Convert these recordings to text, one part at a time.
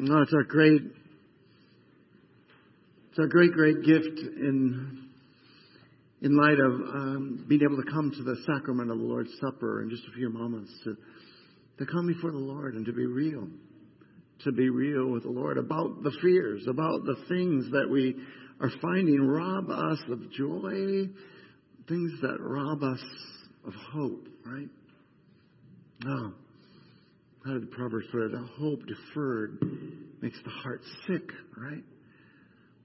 No, it's a great, it's a great, great gift in in light of um, being able to come to the sacrament of the Lord's Supper in just a few moments to to come before the Lord and to be real, to be real with the Lord about the fears, about the things that we are finding rob us of joy, things that rob us of hope, right? Oh, how did the Proverbs it? A hope deferred makes the heart sick, right?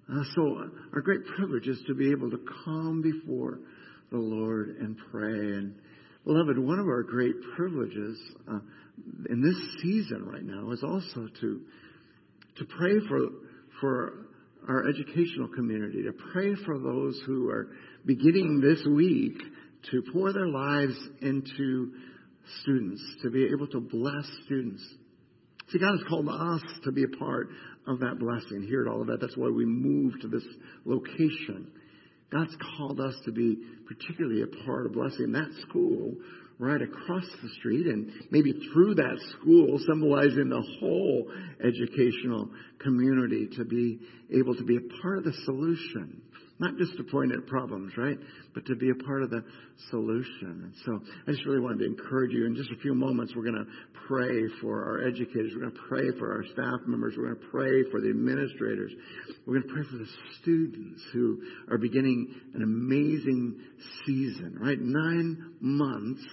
Uh, so our great privilege is to be able to come before the Lord and pray. And beloved, one of our great privileges uh, in this season right now is also to to pray for for our educational community, to pray for those who are beginning this week to pour their lives into students, to be able to bless students. See, God has called us to be a part of that blessing here at Olivet. That's why we moved to this location. God's called us to be particularly a part of blessing that school right across the street and maybe through that school, symbolizing the whole educational community to be able to be a part of the solution not just to point at problems, right? But to be a part of the solution. And so I just really wanted to encourage you. In just a few moments, we're going to pray for our educators. We're going to pray for our staff members. We're going to pray for the administrators. We're going to pray for the students who are beginning an amazing season, right? Nine months,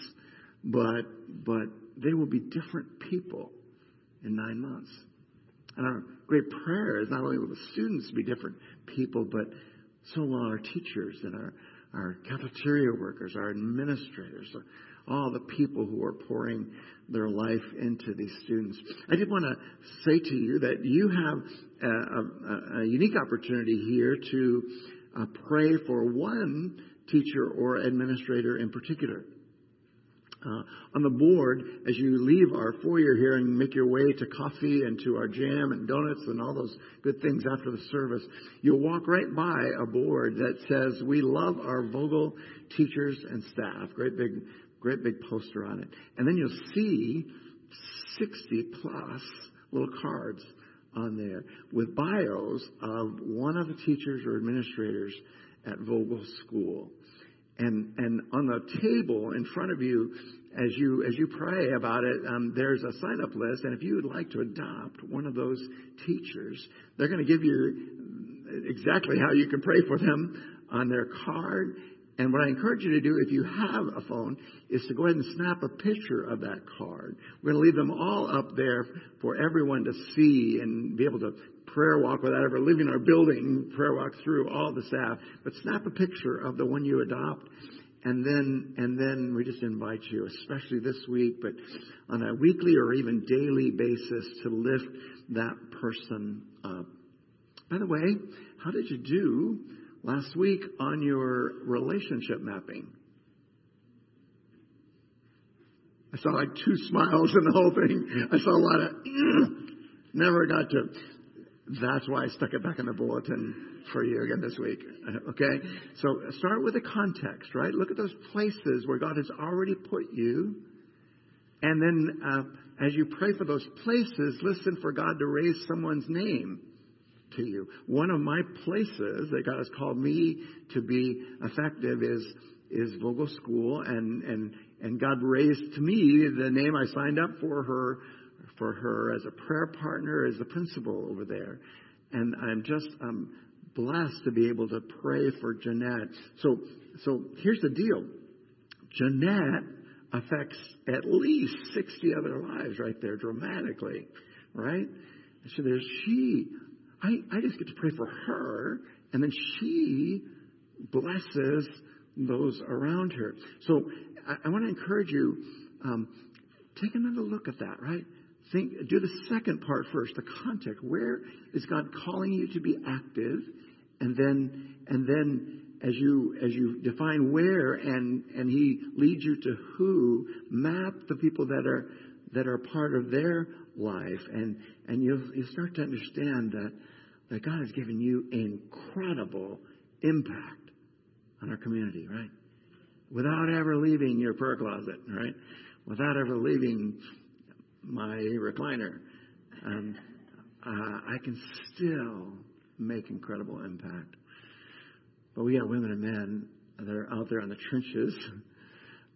but, but they will be different people in nine months. And our great prayer is not only will the students be different people, but so will our teachers and our, our cafeteria workers, our administrators, all the people who are pouring their life into these students. I did want to say to you that you have a, a, a unique opportunity here to uh, pray for one teacher or administrator in particular. Uh, on the board, as you leave our foyer here and make your way to coffee and to our jam and donuts and all those good things after the service, you'll walk right by a board that says, "We love our Vogel teachers and staff." Great big, great big poster on it, and then you'll see 60 plus little cards on there with bios of one of the teachers or administrators at Vogel School. And, and on the table in front of you, as you, as you pray about it, um, there's a sign up list. And if you would like to adopt one of those teachers, they're going to give you exactly how you can pray for them on their card. And what I encourage you to do, if you have a phone, is to go ahead and snap a picture of that card. We're going to leave them all up there for everyone to see and be able to prayer walk without ever leaving our building, prayer walk through all the staff. But snap a picture of the one you adopt. And then, and then we just invite you, especially this week, but on a weekly or even daily basis to lift that person up. By the way, how did you do last week on your relationship mapping? I saw like two smiles in the whole thing. I saw a lot of, never got to. That's why I stuck it back in the bulletin for you again this week. Okay? So start with the context, right? Look at those places where God has already put you. And then uh, as you pray for those places, listen for God to raise someone's name to you. One of my places that God has called me to be effective is is Vogel School, and and and God raised to me the name I signed up for her for her as a prayer partner, as the principal over there. And I'm just um, blessed to be able to pray for Jeanette. So, so here's the deal. Jeanette affects at least 60 other lives right there dramatically, right? So there's she. I, I just get to pray for her, and then she blesses those around her. So I, I want to encourage you, um, take another look at that, right? Think, do the second part first, the context. Where is God calling you to be active? And then, and then as you, as you define where and, and He leads you to who, map the people that are, that are part of their life. And, and you'll, you start to understand that, that God has given you incredible impact on our community, right? Without ever leaving your prayer closet, right? Without ever leaving my recliner. Um, uh, I can still make incredible impact. But we got women and men that are out there in the trenches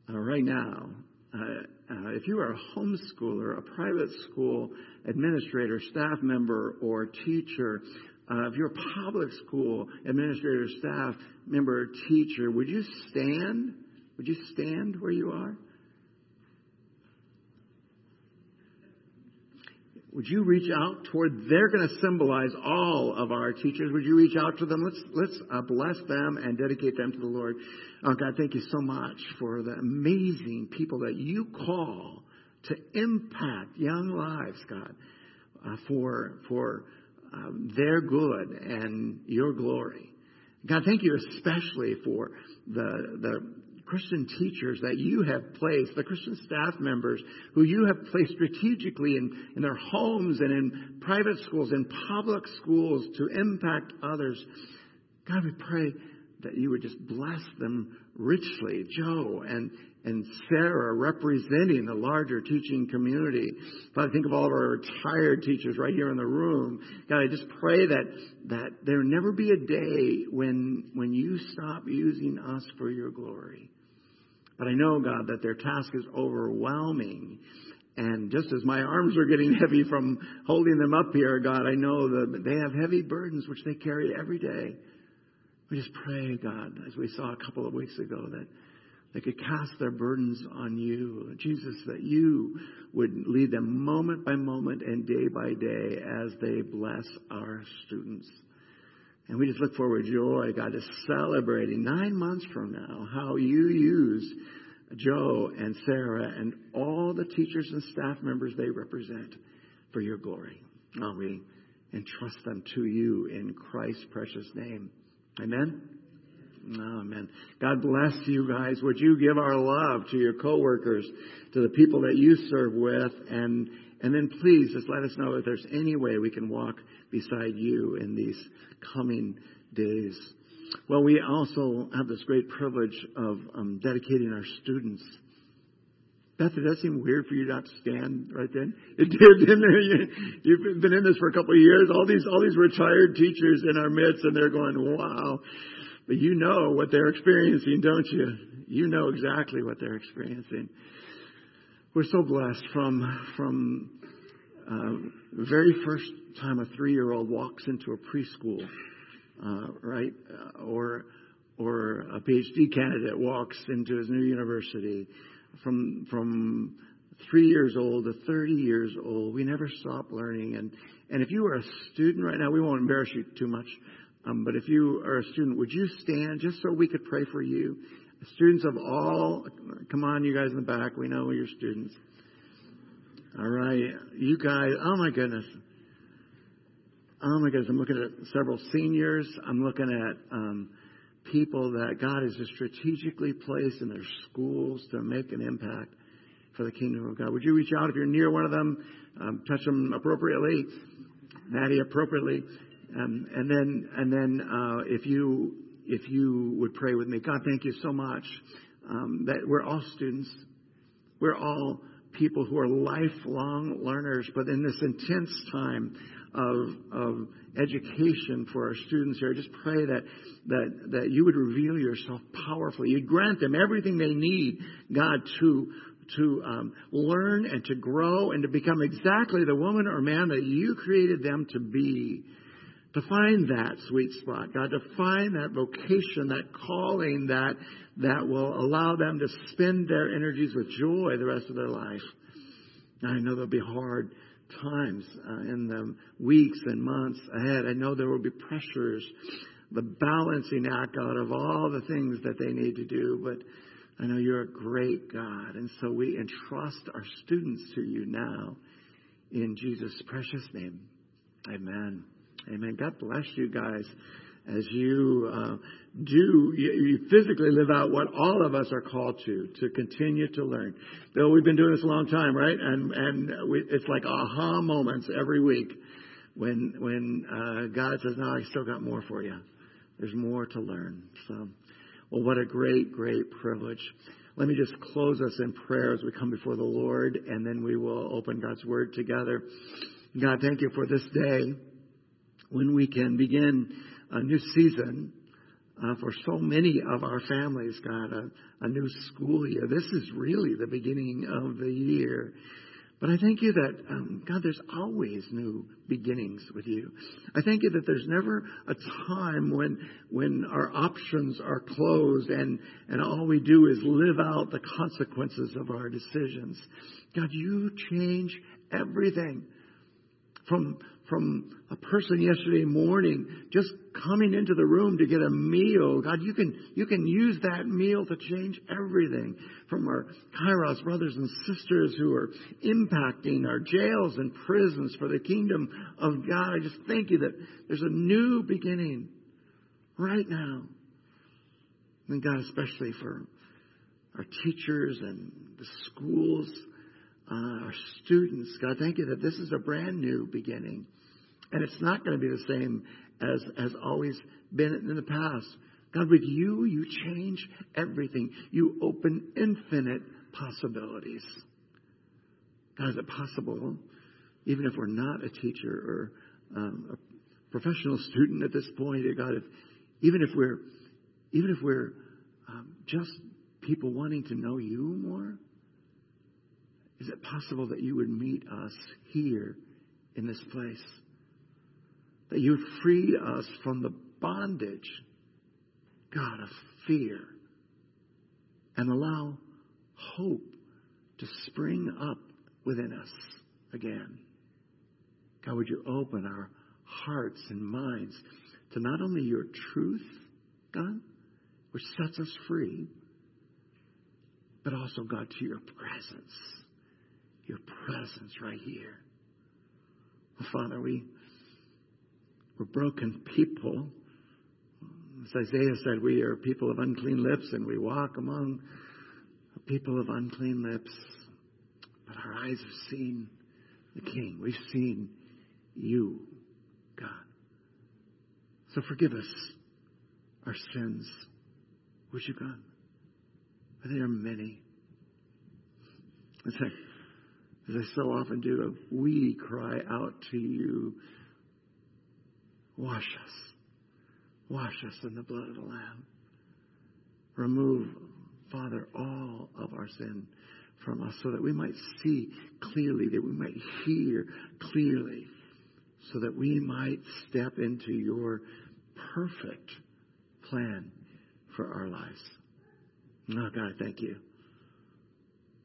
uh, right now. Uh, uh, if you are a homeschooler, a private school administrator, staff member, or teacher, uh, if you're a public school administrator, staff member, teacher, would you stand? Would you stand where you are? Would you reach out toward? They're going to symbolize all of our teachers. Would you reach out to them? Let's let's uh, bless them and dedicate them to the Lord. Oh God, thank you so much for the amazing people that you call to impact young lives, God, uh, for for um, their good and your glory. God, thank you especially for the the Christian teachers that you have placed, the Christian staff members who you have placed strategically in, in their homes and in private schools and public schools to impact others. God, we pray that you would just bless them richly. Joe and, and Sarah representing the larger teaching community. Father, think of all of our retired teachers right here in the room. God, I just pray that, that there never be a day when, when you stop using us for your glory. But I know, God, that their task is overwhelming. And just as my arms are getting heavy from holding them up here, God, I know that they have heavy burdens which they carry every day. We just pray, God, as we saw a couple of weeks ago, that they could cast their burdens on you. Jesus, that you would lead them moment by moment and day by day as they bless our students. And we just look forward with joy, God, to celebrating nine months from now how you use Joe and Sarah and all the teachers and staff members they represent for your glory. Oh, we entrust them to you in Christ's precious name. Amen. Amen. God bless you guys. Would you give our love to your coworkers, to the people that you serve with, and and then please just let us know if there's any way we can walk beside you in these coming days. Well, we also have this great privilege of um, dedicating our students. Beth, did that seem weird for you not to stand right then? It did, didn't it? You've been in this for a couple of years. All these, all these retired teachers in our midst, and they're going, "Wow!" But you know what they're experiencing, don't you? You know exactly what they're experiencing. We're so blessed from from uh, very first time a three-year-old walks into a preschool, uh, right, uh, or or a PhD candidate walks into his new university, from from three years old to 30 years old, we never stop learning. And and if you are a student right now, we won't embarrass you too much, um, but if you are a student, would you stand just so we could pray for you? Students of all, come on, you guys in the back, we know you're students. All right, you guys, oh my goodness. Oh my goodness, I'm looking at several seniors. I'm looking at um, people that God has just strategically placed in their schools to make an impact for the kingdom of God. Would you reach out if you're near one of them, um, touch them appropriately, Maddie appropriately, um, and then and then uh, if you if you would pray with me, God, thank you so much um, that we're all students, we're all people who are lifelong learners, but in this intense time of, of education for our students here. I just pray that, that, that you would reveal yourself powerfully. You'd grant them everything they need, God, to, to um, learn and to grow and to become exactly the woman or man that you created them to be. To find that sweet spot, God, to find that vocation, that calling that, that will allow them to spend their energies with joy the rest of their life. I know there'll be hard times uh, in the weeks and months ahead. I know there will be pressures, the balancing act out of all the things that they need to do, but I know you're a great God. And so we entrust our students to you now in Jesus' precious name. Amen. Amen. God bless you guys as you uh, do, you, you, physically live out what all of us are called to, to continue to learn. Bill, we've been doing this a long time, right? And and we, it's like aha moments every week when when uh, God says, "No, I still got more for you. There's more to learn." So, well, what a great, great privilege. Let me just close us in prayer as we come before the Lord, and then we will open God's Word together. God, thank you for this day when we can begin a new season uh, for so many of our families, God, a, a new school year. This is really the beginning of the year. But I thank you that, um, God, there's always new beginnings with you. I thank you that there's never a time when, when our options are closed and, and all we do is live out the consequences of our decisions. God, you change everything from from a person yesterday morning just coming into the room to get a meal. God, you can, you can use that meal to change everything from our Kairos brothers and sisters who are impacting our jails and prisons for the kingdom of God. I just thank you that there's a new beginning right now. And God, especially for our teachers and the schools, uh, our students. God, thank you that this is a brand new beginning. And it's not going to be the same as has always been in the past. God, with you, you change everything. You open infinite possibilities. God, is it possible, even if we're not a teacher or um, a professional student at this point, God, if, even if we're even if we're um, just people wanting to know you more, is it possible that you would meet us here in this place? that you would free us from the bondage, God, of fear, and allow hope to spring up within us again. God, would you open our hearts and minds to not only your truth, God, which sets us free, but also, God, to your presence. Your presence right here. Father, we we're broken people. As Isaiah said, we are people of unclean lips and we walk among people of unclean lips. But our eyes have seen the King. We've seen you, God. So forgive us our sins. Would you, God? There are many. As I, as I so often do, we cry out to you Wash us. Wash us in the blood of the Lamb. Remove, Father, all of our sin from us so that we might see clearly, that we might hear clearly, so that we might step into your perfect plan for our lives. Oh, God, thank you.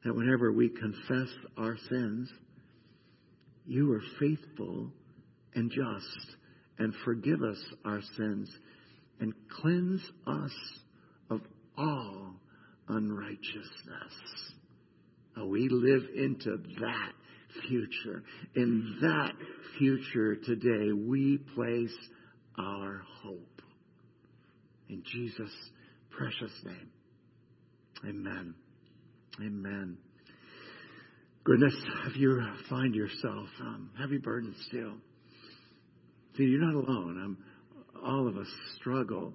That whenever we confess our sins, you are faithful and just and forgive us our sins and cleanse us of all unrighteousness. Oh, we live into that future. In that future today, we place our hope. In Jesus' precious name. Amen. Amen. Goodness, if you find yourself um, heavy burden still, See, you're not alone. I'm, all of us struggle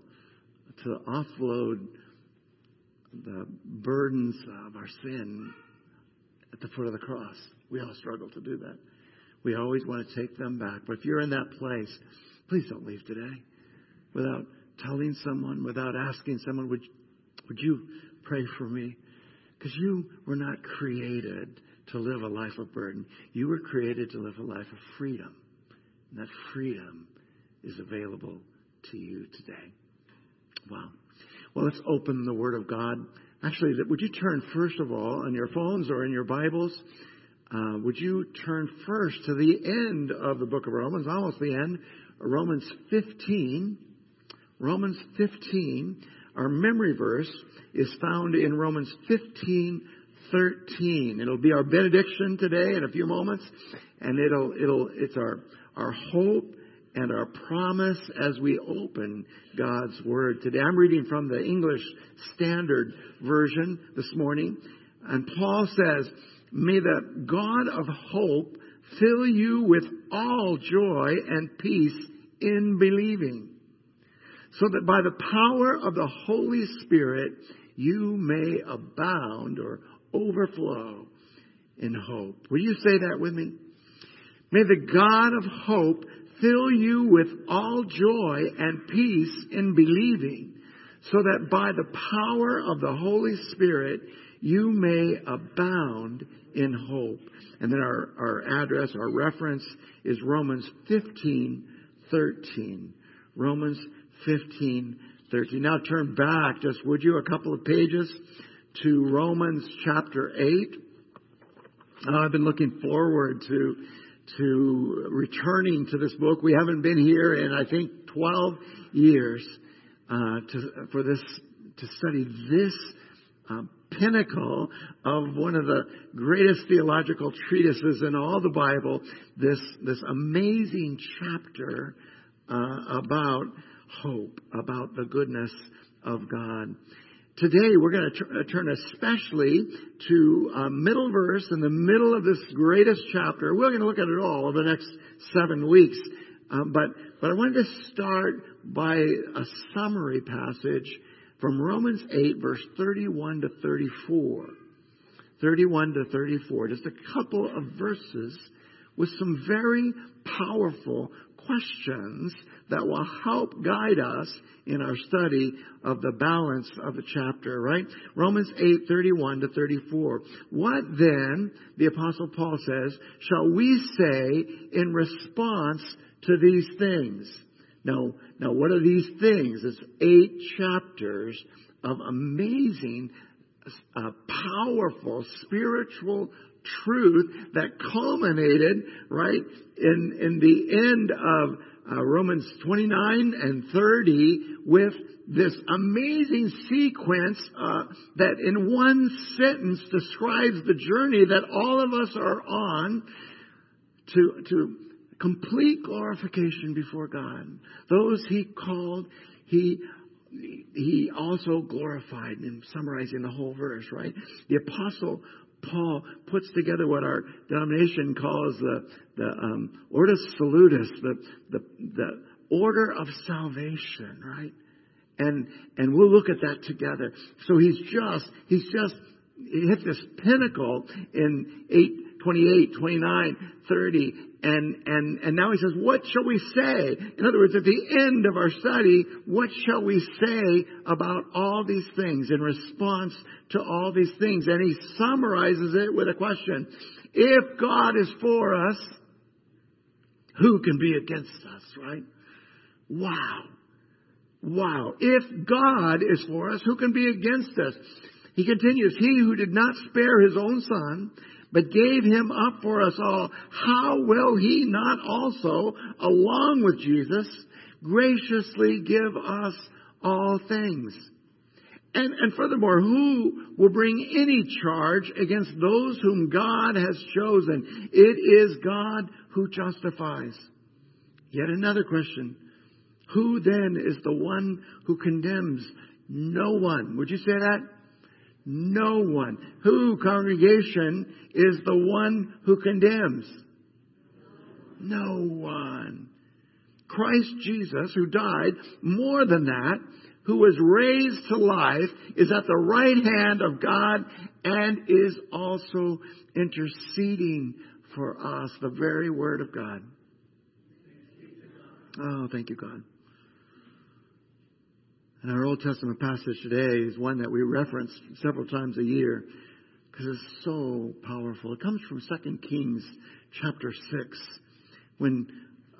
to offload the burdens of our sin at the foot of the cross. We all struggle to do that. We always want to take them back. But if you're in that place, please don't leave today without telling someone, without asking someone, would, would you pray for me? Because you were not created to live a life of burden. You were created to live a life of freedom. And that freedom is available to you today. Wow. Well, let's open the Word of God. Actually, would you turn first of all on your phones or in your Bibles? Uh, would you turn first to the end of the book of Romans, almost the end, Romans 15. Romans 15. Our memory verse is found in Romans 15, 13. It'll be our benediction today in a few moments, and it'll it'll it's our our hope and our promise as we open God's Word. Today I'm reading from the English Standard Version this morning, and Paul says, May the God of hope fill you with all joy and peace in believing, so that by the power of the Holy Spirit you may abound or overflow in hope. Will you say that with me? May the God of hope fill you with all joy and peace in believing, so that by the power of the Holy Spirit you may abound in hope. And then our, our address, our reference is Romans 15, 13. Romans 15, 13. Now turn back, just would you, a couple of pages to Romans chapter 8. Uh, I've been looking forward to to returning to this book. We haven't been here in I think 12 years uh, to, for this to study this uh, pinnacle of one of the greatest theological treatises in all the Bible. This this amazing chapter uh, about hope, about the goodness of God. Today we're going to uh, turn especially to a middle verse in the middle of this greatest chapter. We're going to look at it all over the next seven weeks. Um, but, but I wanted to start by a summary passage from Romans 8 verse 31 to 34. 31 to 34. Just a couple of verses with some very powerful questions that will help guide us in our study of the balance of the chapter, right? Romans 8, 31 to 34. What then, the apostle Paul says, shall we say in response to these things? Now, now what are these things? It's eight chapters of amazing, uh, powerful spiritual truth that culminated, right, in, in the end of uh, Romans 29 and 30 with this amazing sequence uh, that in one sentence describes the journey that all of us are on to, to complete glorification before God. Those he called, he he also glorified in summarizing the whole verse, right? The apostle Paul puts together what our denomination calls the, the um, Ordo Salutis, the, the, the order of salvation, right? And, and we'll look at that together. So he's just, he's just, he hit this pinnacle in 8, 28, 29, 30, and, and, and now he says, what shall we say? In other words, at the end of our study, what shall we say about all these things in response to all these things? And he summarizes it with a question. If God is for us, who can be against us, right? Wow. Wow. If God is for us, who can be against us? He continues, He who did not spare His own Son, but gave him up for us all, how will he not also, along with Jesus, graciously give us all things? And, and furthermore, who will bring any charge against those whom God has chosen? It is God who justifies. Yet another question. Who then is the one who condemns? No one. Would you say that? No one. Who, congregation, is the one who condemns? No one. Christ Jesus, who died, more than that, who was raised to life, is at the right hand of God and is also interceding for us, the very Word of God. Oh, thank you, God. And our Old Testament passage today is one that we reference several times a year because it's so powerful. It comes from 2 Kings chapter 6 when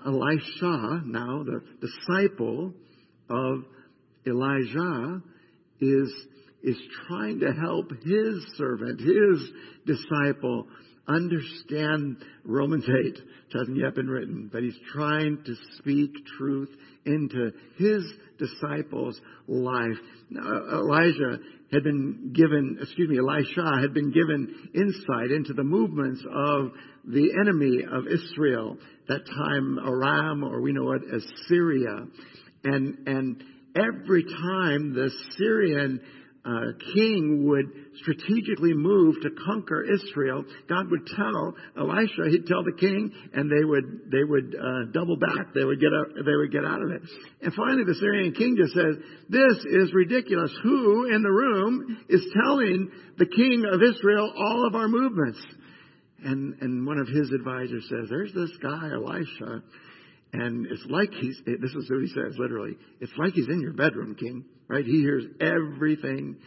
Elisha, now the disciple of Elijah, is, is trying to help his servant, his disciple, understand Romans 8, which hasn't yet been written, but he's trying to speak truth into his disciples' life. Now, Elijah had been given, excuse me, Elisha had been given insight into the movements of the enemy of Israel, that time Aram, or we know it as Syria. And, and every time the Syrian uh, king would strategically move to conquer Israel, God would tell Elisha, he'd tell the king, and they would they would uh, double back. They would get out, they would get out of it. And finally, the Syrian king just says, "This is ridiculous. Who in the room is telling the king of Israel all of our movements?" And, and one of his advisors says, There's this guy, Elisha, and it's like he's, this is what he says literally, it's like he's in your bedroom, king, right? He hears everything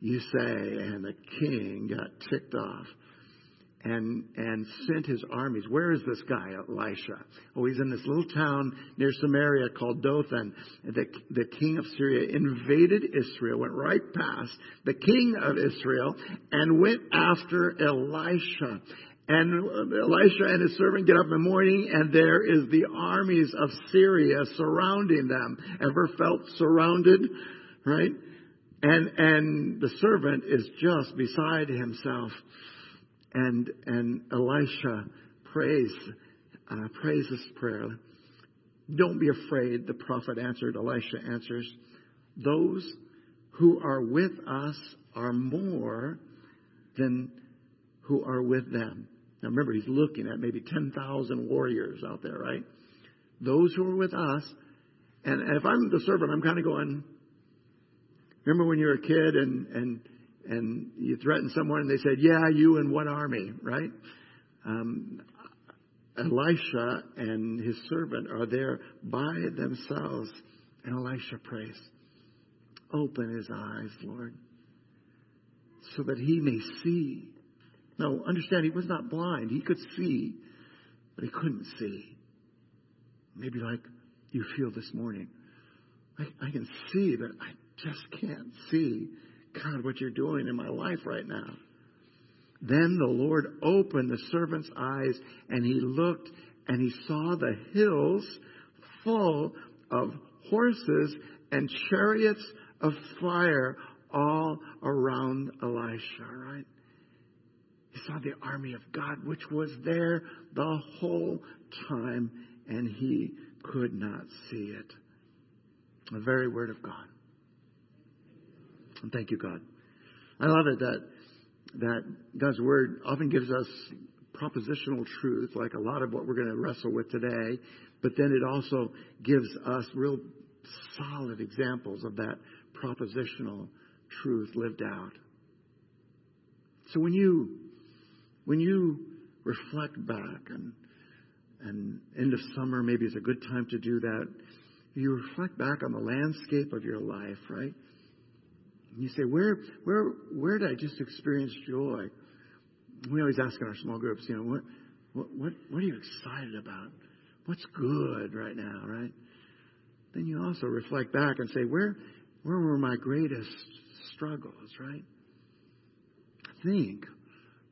you say. And the king got ticked off and and sent his armies. Where is this guy, Elisha? Oh, he's in this little town near Samaria called Dothan. The, the king of Syria invaded Israel, went right past the king of Israel, and went after Elisha. And Elisha and his servant get up in the morning, and there is the armies of Syria surrounding them. Ever felt surrounded? Right? And and the servant is just beside himself and and Elisha prays uh, prays this prayer. Don't be afraid. The prophet answered. Elisha answers. Those who are with us are more than who are with them. Now remember, he's looking at maybe 10,000 warriors out there, right? Those who are with us. And, if I'm the servant, I'm kind of going, remember when you were a kid and, and and you threatened someone and they said, Yeah, you and what army, right? Um, Elisha and his servant are there by themselves. And Elisha prays, Open his eyes, Lord, so that he may see. No, understand, he was not blind. He could see, but he couldn't see. Maybe like you feel this morning. I, I can see, but I just can't see God, what you're doing in my life right now. Then the Lord opened the servant's eyes, and he looked, and he saw the hills full of horses and chariots of fire all around Elisha, right? He saw the army of God, which was there the whole time, and he could not see it. The very word of God. And thank you, God. I love it that that God's word often gives us propositional truth, like a lot of what we're going to wrestle with today, but then it also gives us real solid examples of that propositional truth lived out. So when you when you reflect back and and end of summer maybe is a good time to do that. You reflect back on the landscape of your life, right? You say, where, where, where did I just experience joy? We always ask in our small groups, you know, what, what, what, what are you excited about? What's good right now, right? Then you also reflect back and say, where, where were my greatest struggles, right? Think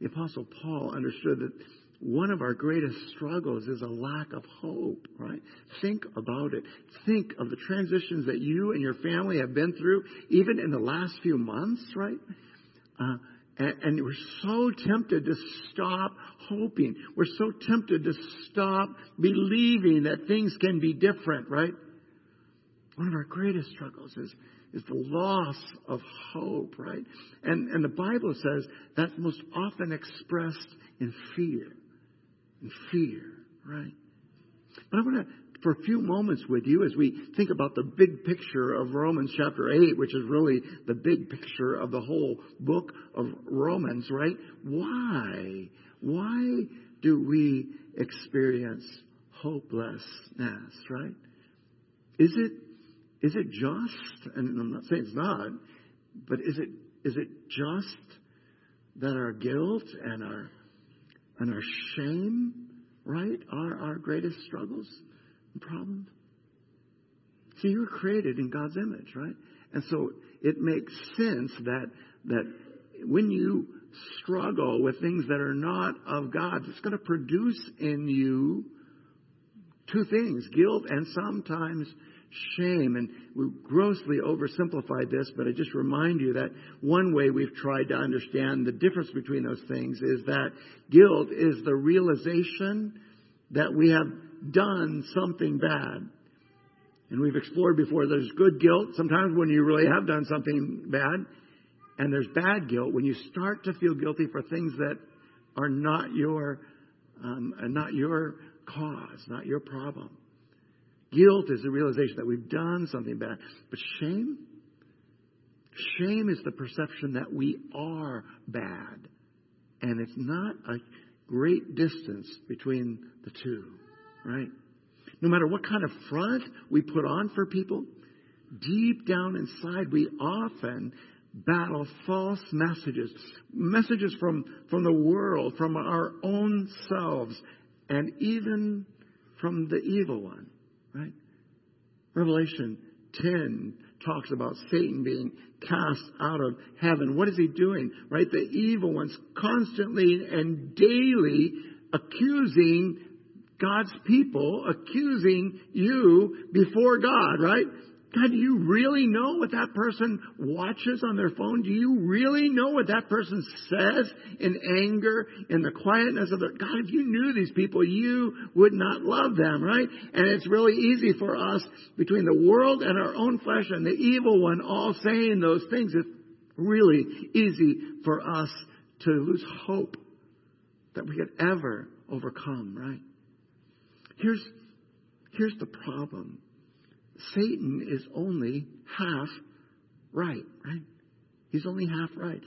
the Apostle Paul understood that one of our greatest struggles is a lack of hope, right? Think about it. Think of the transitions that you and your family have been through, even in the last few months, right? Uh, and, and we're so tempted to stop hoping. We're so tempted to stop believing that things can be different, right? One of our greatest struggles is, is the loss of hope, right? And, and the Bible says that's most often expressed in fear In fear, right? But I want to, for a few moments with you, as we think about the big picture of Romans chapter 8, which is really the big picture of the whole book of Romans, right? Why? Why do we experience hopelessness, right? Is it, is it just, and I'm not saying it's not, but is it, is it just that our guilt and our and our shame, right, are our greatest struggles and problems. See, you were created in God's image, right? And so it makes sense that that when you struggle with things that are not of God, it's going to produce in you two things guilt and sometimes shame. And we grossly oversimplified this, but I just remind you that one way we've tried to understand the difference between those things is that guilt is the realization that we have done something bad. And we've explored before there's good guilt, sometimes when you really have done something bad, and there's bad guilt when you start to feel guilty for things that are not your um, not your cause, not your problem. Guilt is the realization that we've done something bad. But shame? Shame is the perception that we are bad. And it's not a great distance between the two, right? No matter what kind of front we put on for people, deep down inside, we often battle false messages, messages from, from the world, from our own selves, and even from the evil one, right? Revelation 10 talks about Satan being cast out of heaven. What is he doing? Right? The evil one's constantly and daily accusing God's people, accusing you before God, right? God, do you really know what that person watches on their phone? Do you really know what that person says in anger, in the quietness of their, God, if you knew these people, you would not love them, right? And it's really easy for us between the world and our own flesh and the evil one all saying those things. It's really easy for us to lose hope that we could ever overcome, right? Here's, here's the problem Satan is only half right, right? He's only half right.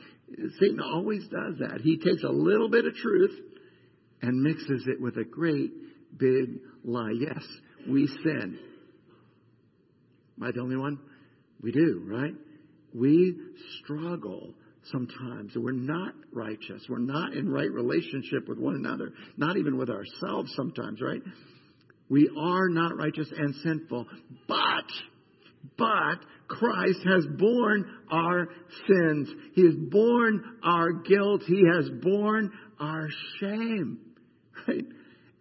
Satan always does that. He takes a little bit of truth and mixes it with a great big lie. Yes, we sin. Am I the only one? We do, right? We struggle sometimes. We're not righteous. We're not in right relationship with one another, not even with ourselves sometimes, right? We are not righteous and sinful, but, but Christ has borne our sins. He has borne our guilt. He has borne our shame. Right?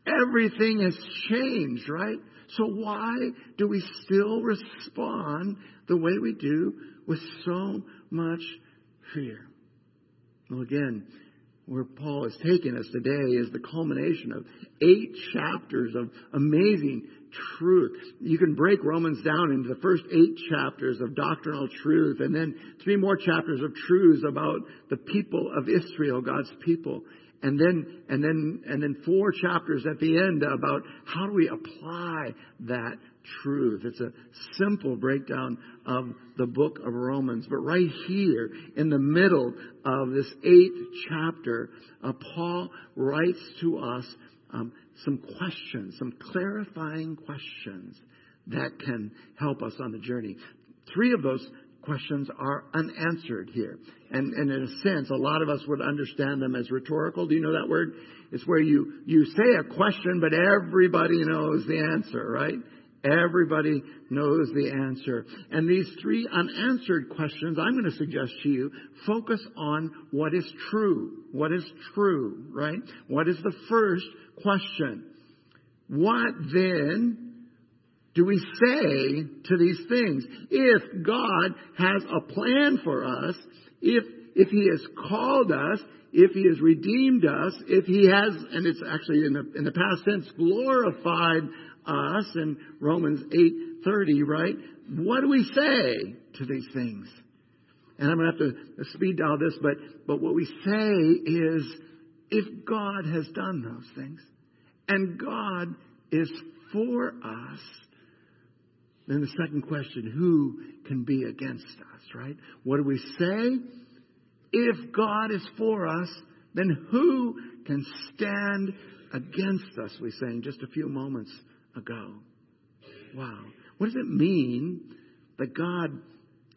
Everything has changed, right? So why do we still respond the way we do with so much fear? Well, again, where Paul is taking us today is the culmination of eight chapters of amazing truth. You can break Romans down into the first eight chapters of doctrinal truth and then three more chapters of truths about the people of Israel, God's people. And then, and then, and then four chapters at the end about how do we apply that truth. It's a simple breakdown of the book of Romans. But right here in the middle of this eighth chapter, uh, Paul writes to us um, some questions, some clarifying questions that can help us on the journey. Three of those questions are unanswered here. And, and in a sense, a lot of us would understand them as rhetorical. Do you know that word? It's where you, you say a question, but everybody knows the answer, right? Everybody knows the answer. And these three unanswered questions, I'm going to suggest to you, focus on what is true. What is true, right? What is the first question? What then do we say to these things? If God has a plan for us, if, if He has called us, if He has redeemed us, if He has, and it's actually in the, in the past tense, glorified us in Romans 8:30, right? What do we say to these things? And I'm going to have to speed dial this, but, but what we say is if God has done those things and God is for us, then the second question, who can be against us, right? What do we say? If God is for us, then who can stand against us? We sang just a few moments ago. Wow. What does it mean that God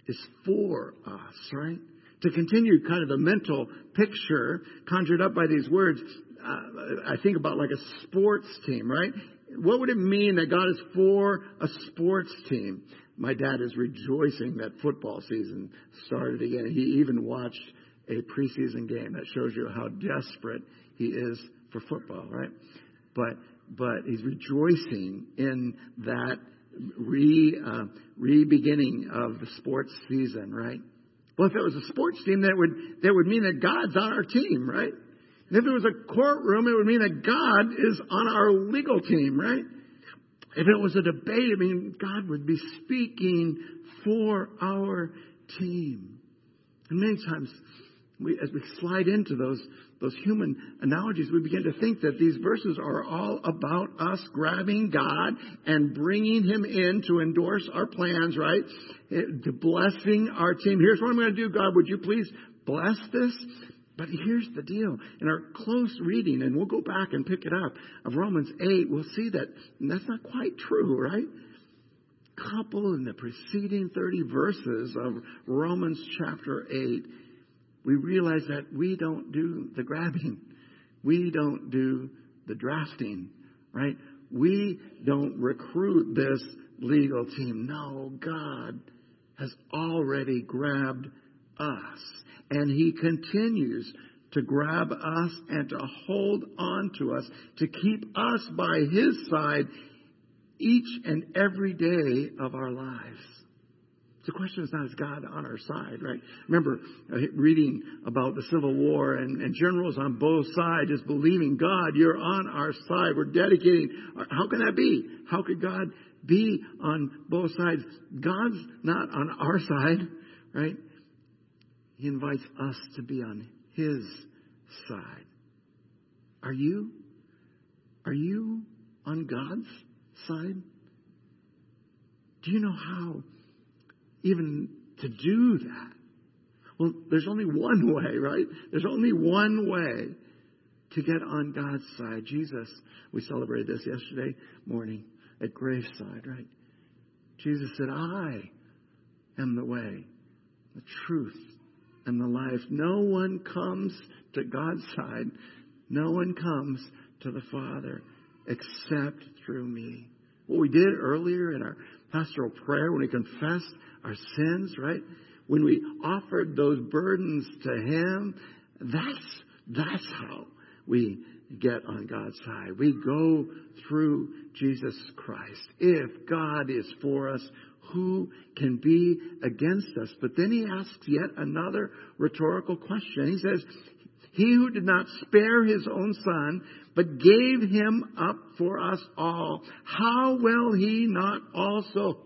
is for us, right? To continue kind of the mental picture conjured up by these words, uh, I think about like a sports team, right? What would it mean that God is for a sports team? My dad is rejoicing that football season started again. He even watched a preseason game. That shows you how desperate he is for football, right? But but he's rejoicing in that re uh, re-beginning of the sports season, right? Well, if it was a sports team, that would that would mean that God's on our team, right? And if it was a courtroom, it would mean that God is on our legal team, right? If it was a debate, I mean, God would be speaking for our team. And many times, we, as we slide into those those human analogies, we begin to think that these verses are all about us grabbing God and bringing Him in to endorse our plans, right? Eh, to blessing our team. Here's what I'm going to do, God. Would you please bless this? But here's the deal. In our close reading, and we'll go back and pick it up, of Romans 8, we'll see that that's not quite true, right? Couple in the preceding 30 verses of Romans chapter 8, we realize that we don't do the grabbing. We don't do the drafting, right? We don't recruit this legal team. No, God has already grabbed us. And He continues to grab us and to hold on to us, to keep us by His side each and every day of our lives. The question is not, is God on our side, right? Remember uh, reading about the Civil War and, and, generals on both sides just believing, God, you're on our side. We're dedicating. How can that be? How could God be on both sides? God's not on our side, right? He invites us to be on His side. Are you? Are you on God's side? Do you know how even to do that? Well, there's only one way, right? There's only one way to get on God's side. Jesus, we celebrated this yesterday morning at graveside, right? Jesus said, I am the way, the truth, and the life. No one comes to God's side. No one comes to the Father except through me. What we did earlier in our pastoral prayer when we confessed our sins, right? When we offered those burdens to Him, that's, that's how we get on God's side. We go through Jesus Christ. If God is for us, who can be against us? But then he asks yet another rhetorical question. He says, He who did not spare his own son, but gave him up for us all, how will he not also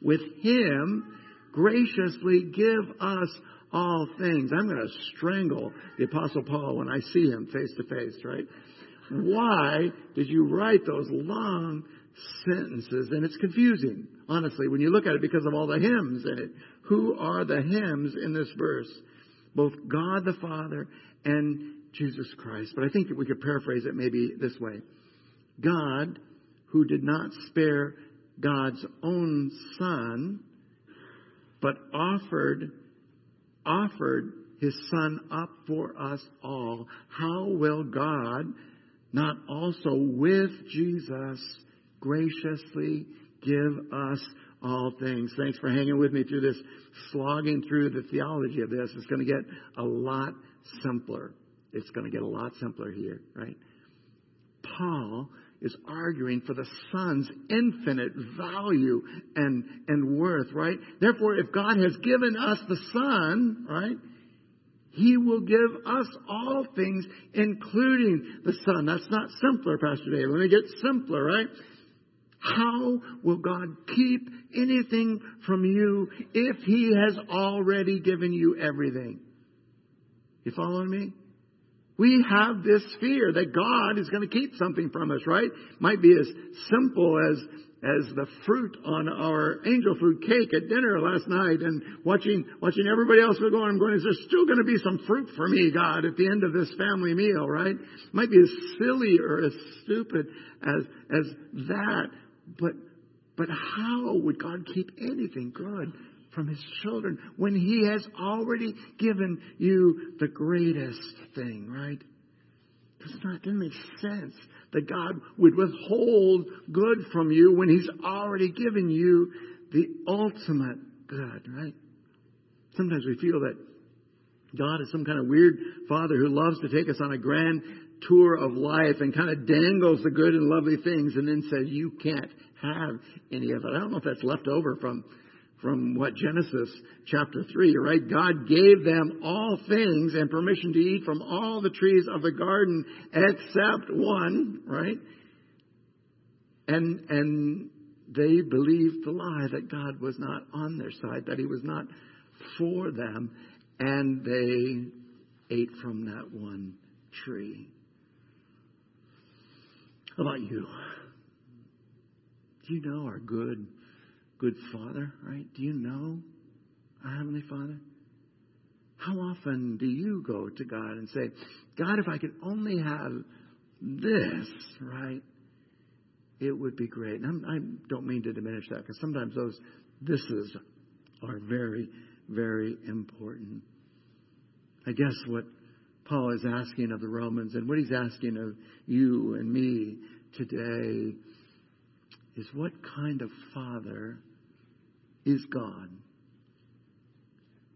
with him graciously give us all things? I'm going to strangle the Apostle Paul when I see him face to face, right? Why did you write those long sentences? And it's confusing, honestly, when you look at it because of all the hims in it. Who are the hims in this verse? Both God the Father and Jesus Christ. But I think we could paraphrase it maybe this way God, who did not spare God's own Son, but offered, offered his Son up for us all, how will God not also with Jesus graciously give us all things? Thanks for hanging with me through this, slogging through the theology of this. It's going to get a lot simpler. It's going to get a lot simpler here, right? Paul is arguing for the Son's infinite value and, and worth, right? Therefore, if God has given us the Son, right, He will give us all things, including the Son. That's not simpler, Pastor Dave. Let me get simpler, right? How will God keep anything from you if He has already given you everything? You following me? We have this fear that God is going to keep something from us, right? Might be as simple as as the fruit on our angel food cake at dinner last night and watching watching everybody else go going, I'm going, is there still going to be some fruit for me, God, at the end of this family meal, right? Might be as silly or as stupid as as that, but but how would God keep anything good from his children when he has already given you the greatest thing, right? Does not doesn't make sense that God would withhold good from you when he's already given you the ultimate good, right? Sometimes we feel that God is some kind of weird father who loves to take us on a grand tour of life and kind of dangles the good and lovely things and then says, you can't have any of it. I don't know if that's left over from from what Genesis chapter 3, right? God gave them all things and permission to eat from all the trees of the garden except one, right? And, and they believed the lie that God was not on their side, that He was not for them, and they ate from that one tree. About you? Do you know our good good Father, right? Do you know our Heavenly Father? How often do you go to God and say, God, if I could only have this, right, it would be great. And I'm, I do not mean to diminish that because sometimes those thises are very, very important. I guess what Paul is asking of the Romans and what he's asking of you and me today is what kind of father is God?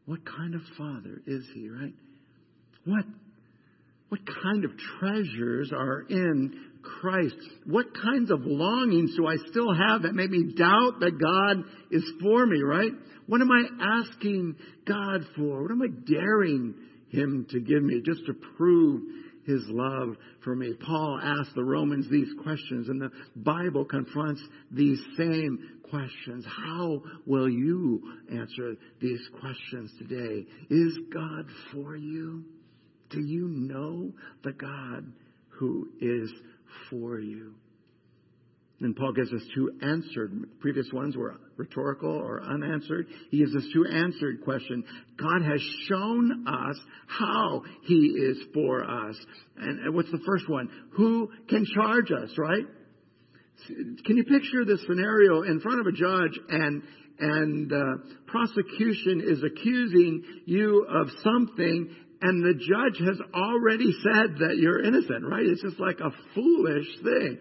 What kind of father is he, right? What what kind of treasures are in Christ? What kinds of longings do I still have that make me doubt that God is for me, right? What am I asking God for? What am I daring Him to give me just to prove His love for me? Paul asked the Romans these questions, and the Bible confronts these same questions. How will you answer these questions today? Is God for you? Do you know the God who is for you? And Paul gives us two answered. Previous ones were rhetorical or unanswered. He gives us two answered questions. God has shown us how He is for us. And what's the first one? Who can charge us, right? Can you picture this scenario in front of a judge and and uh, prosecution is accusing you of something and the judge has already said that you're innocent, right? It's just like a foolish thing.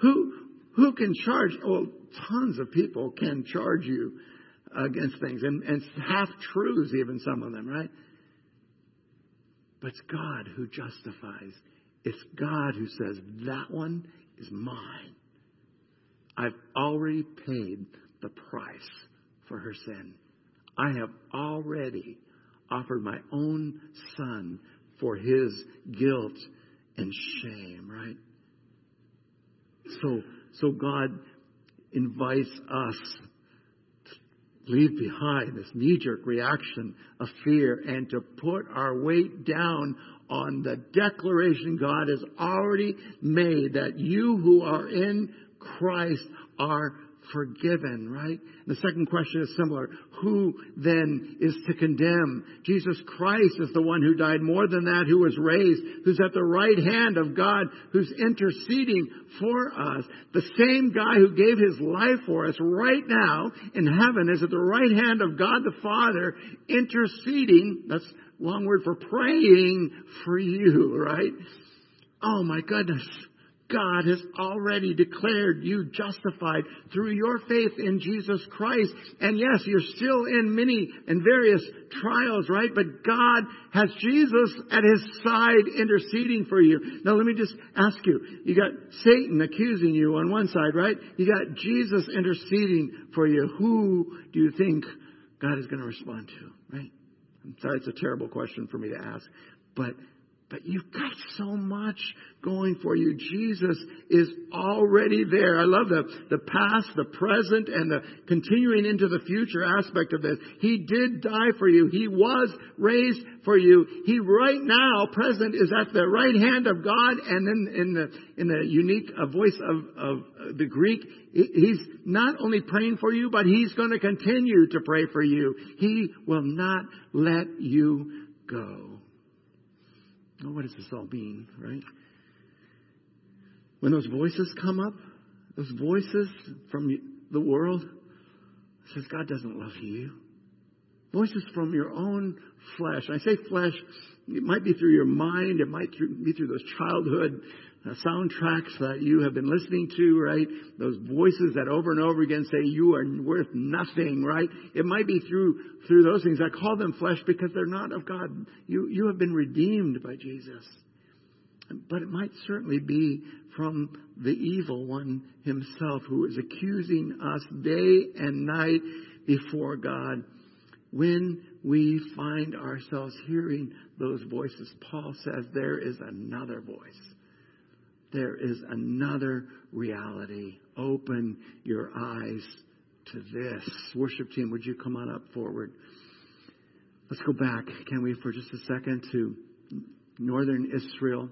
Who, who can charge? Well, tons of people can charge you against things and, and half truths, even some of them, right? But it's God who justifies. It's God who says, that one is mine. I've already paid the price for her sin. I have already offered my own son for his guilt and shame, right? So, so God invites us to leave behind this knee-jerk reaction of fear and to put our weight down on the declaration God has already made that you who are in Christ are forgiven, right? The second question is similar. Who then is to condemn? Jesus Christ is the one who died more than that, who was raised, who's at the right hand of God, who's interceding for us. The same guy who gave his life for us right now in heaven is at the right hand of God the Father, interceding, that's long word for praying for you, right? Oh my goodness. God has already declared you justified through your faith in Jesus Christ. And yes, you're still in many and various trials, right? But God has Jesus at his side interceding for you. Now let me just ask you, you got Satan accusing you on one side, right? You got Jesus interceding for you. Who do you think God is going to respond to, right? I'm sorry, it's a terrible question for me to ask, but but you've got so much going for you. Jesus is already there. I love the, the past, the present, and the continuing into the future aspect of this. He did die for you. He was raised for you. He right now, present, is at the right hand of God, and then in the, in the unique uh, voice of, of the Greek, he's not only praying for you, but he's going to continue to pray for you. He will not let you go. Oh, what does this all mean, right? When those voices come up, those voices from the world says God doesn't love you. Voices from your own flesh. I say flesh, it might be through your mind, it might be through those childhood soundtracks that you have been listening to, right? Those voices that over and over again say you are worth nothing, right? It might be through through those things. I call them flesh because they're not of God. You you have been redeemed by Jesus. But it might certainly be from the evil one himself who is accusing us day and night before God. When we find ourselves hearing those voices, Paul says there is another voice there is another reality. Open your eyes to this. Worship team, would you come on up forward? Let's go back, can we, for just a second to northern Israel.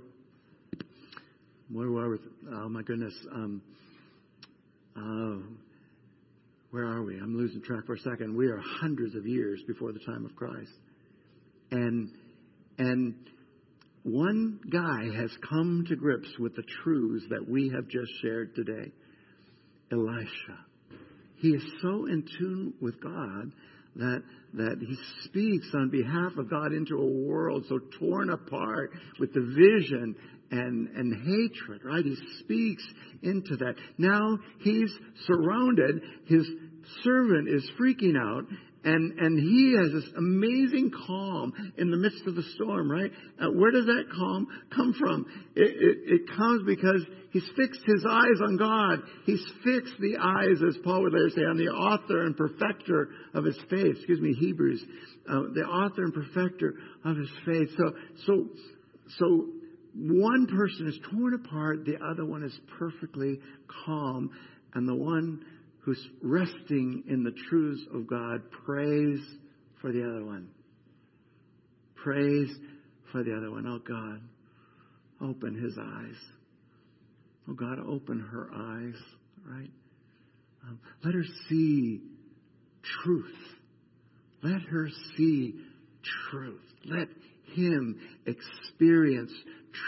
Where were we? Oh my goodness. Um, uh, where are we? I'm losing track for a second. We are hundreds of years before the time of Christ. And, and one guy has come to grips with the truths that we have just shared today. Elisha. He is so in tune with God that, that he speaks on behalf of God into a world so torn apart with division and, and hatred, right? He speaks into that. Now he's surrounded. His servant is freaking out and, and he has this amazing calm in the midst of the storm, right? Uh, where does that calm come from? It, it, it comes because he's fixed his eyes on God. He's fixed the eyes, as Paul would later say, on the author and perfecter of his faith. Excuse me, Hebrews. Uh, the author and perfecter of his faith. So, so, so one person is torn apart, the other one is perfectly calm, and the one who's resting in the truths of God prays for the other one. Prays for the other one. Oh God, open his eyes. Oh God, open her eyes, right? Um, let her see truth. Let her see truth. Let him experience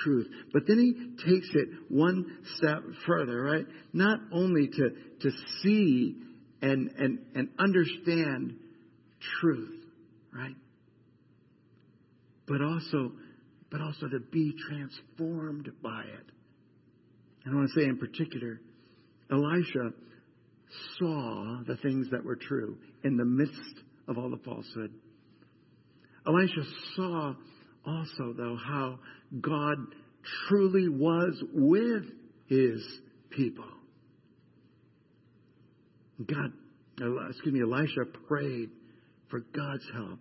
truth. But then he takes it one step further, right? Not only to, to see and, and, and understand truth, right? But also, but also to be transformed by it. And I want to say in particular, Elisha saw the things that were true in the midst of all the falsehood. Elisha saw also, though, how God truly was with his people. God, excuse me, Elisha prayed for God's help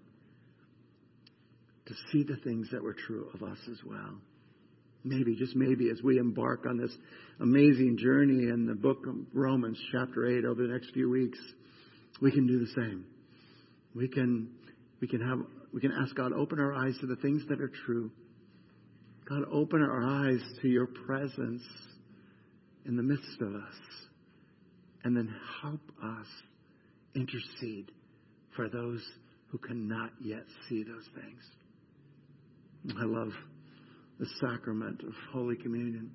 to see the things that were true of us as well. Maybe, just maybe, as we embark on this amazing journey in the book of Romans, chapter 8, over the next few weeks, we can do the same. We can, we can have, we can ask God, open our eyes to the things that are true God, open our eyes to your presence in the midst of us. And then help us intercede for those who cannot yet see those things. I love the sacrament of Holy Communion.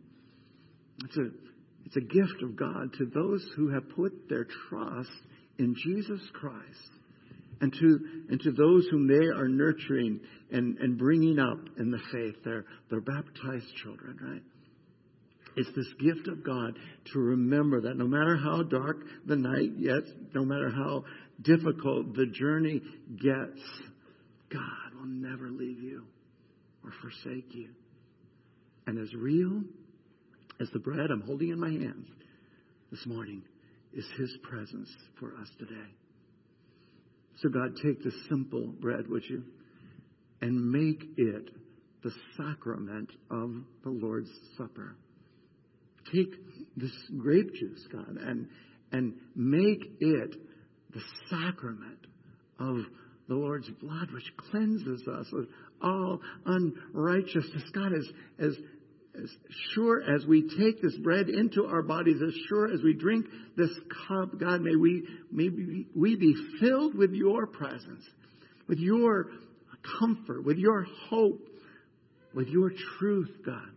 It's a, it's a gift of God to those who have put their trust in Jesus Christ and to, and to those whom they are nurturing and, and bringing up in the faith, their, their baptized children, right? It's this gift of God to remember that no matter how dark the night gets, no matter how difficult the journey gets, God will never leave you or forsake you. And as real as the bread I'm holding in my hands this morning is His presence for us today. So, God, take the simple bread, would you, and make it the sacrament of the Lord's Supper. Take this grape juice, God, and, and make it the sacrament of the Lord's blood, which cleanses us of all unrighteousness. God, as, as as sure as we take this bread into our bodies, as sure as we drink this cup, God, may we, may we be filled with your presence, with your comfort, with your hope, with your truth, God.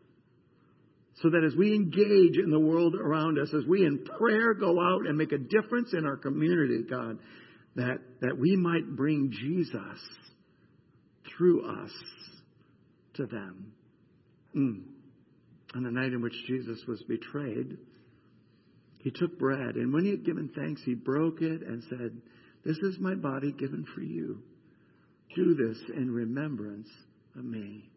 So that as we engage in the world around us, as we in prayer go out and make a difference in our community, God, that, that we might bring Jesus through us to them. Mm on the night in which Jesus was betrayed, he took bread, and when he had given thanks, he broke it and said, This is my body given for you. Do this in remembrance of me.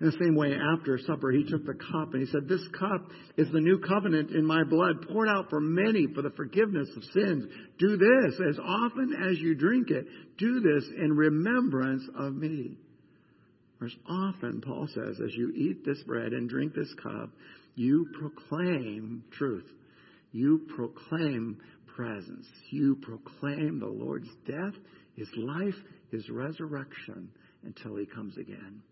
In the same way, after supper, he took the cup and he said, This cup is the new covenant in my blood, poured out for many for the forgiveness of sins. Do this as often as you drink it. Do this in remembrance of me. As often, Paul says, as you eat this bread and drink this cup, you proclaim truth. You proclaim presence. You proclaim the Lord's death, His life, His resurrection until He comes again.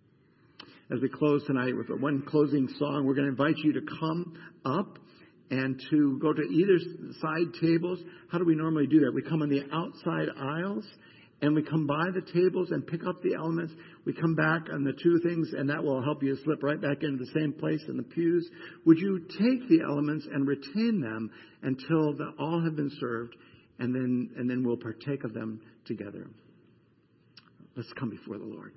As we close tonight with one closing song, we're going to invite you to come up and to go to either side tables. How do we normally do that? We come on the outside aisles and we come by the tables and pick up the elements. We come back on the two things, and that will help you slip right back into the same place in the pews. Would you take the elements and retain them until the, all have been served, and then and then we'll partake of them together. Let's come before the Lord.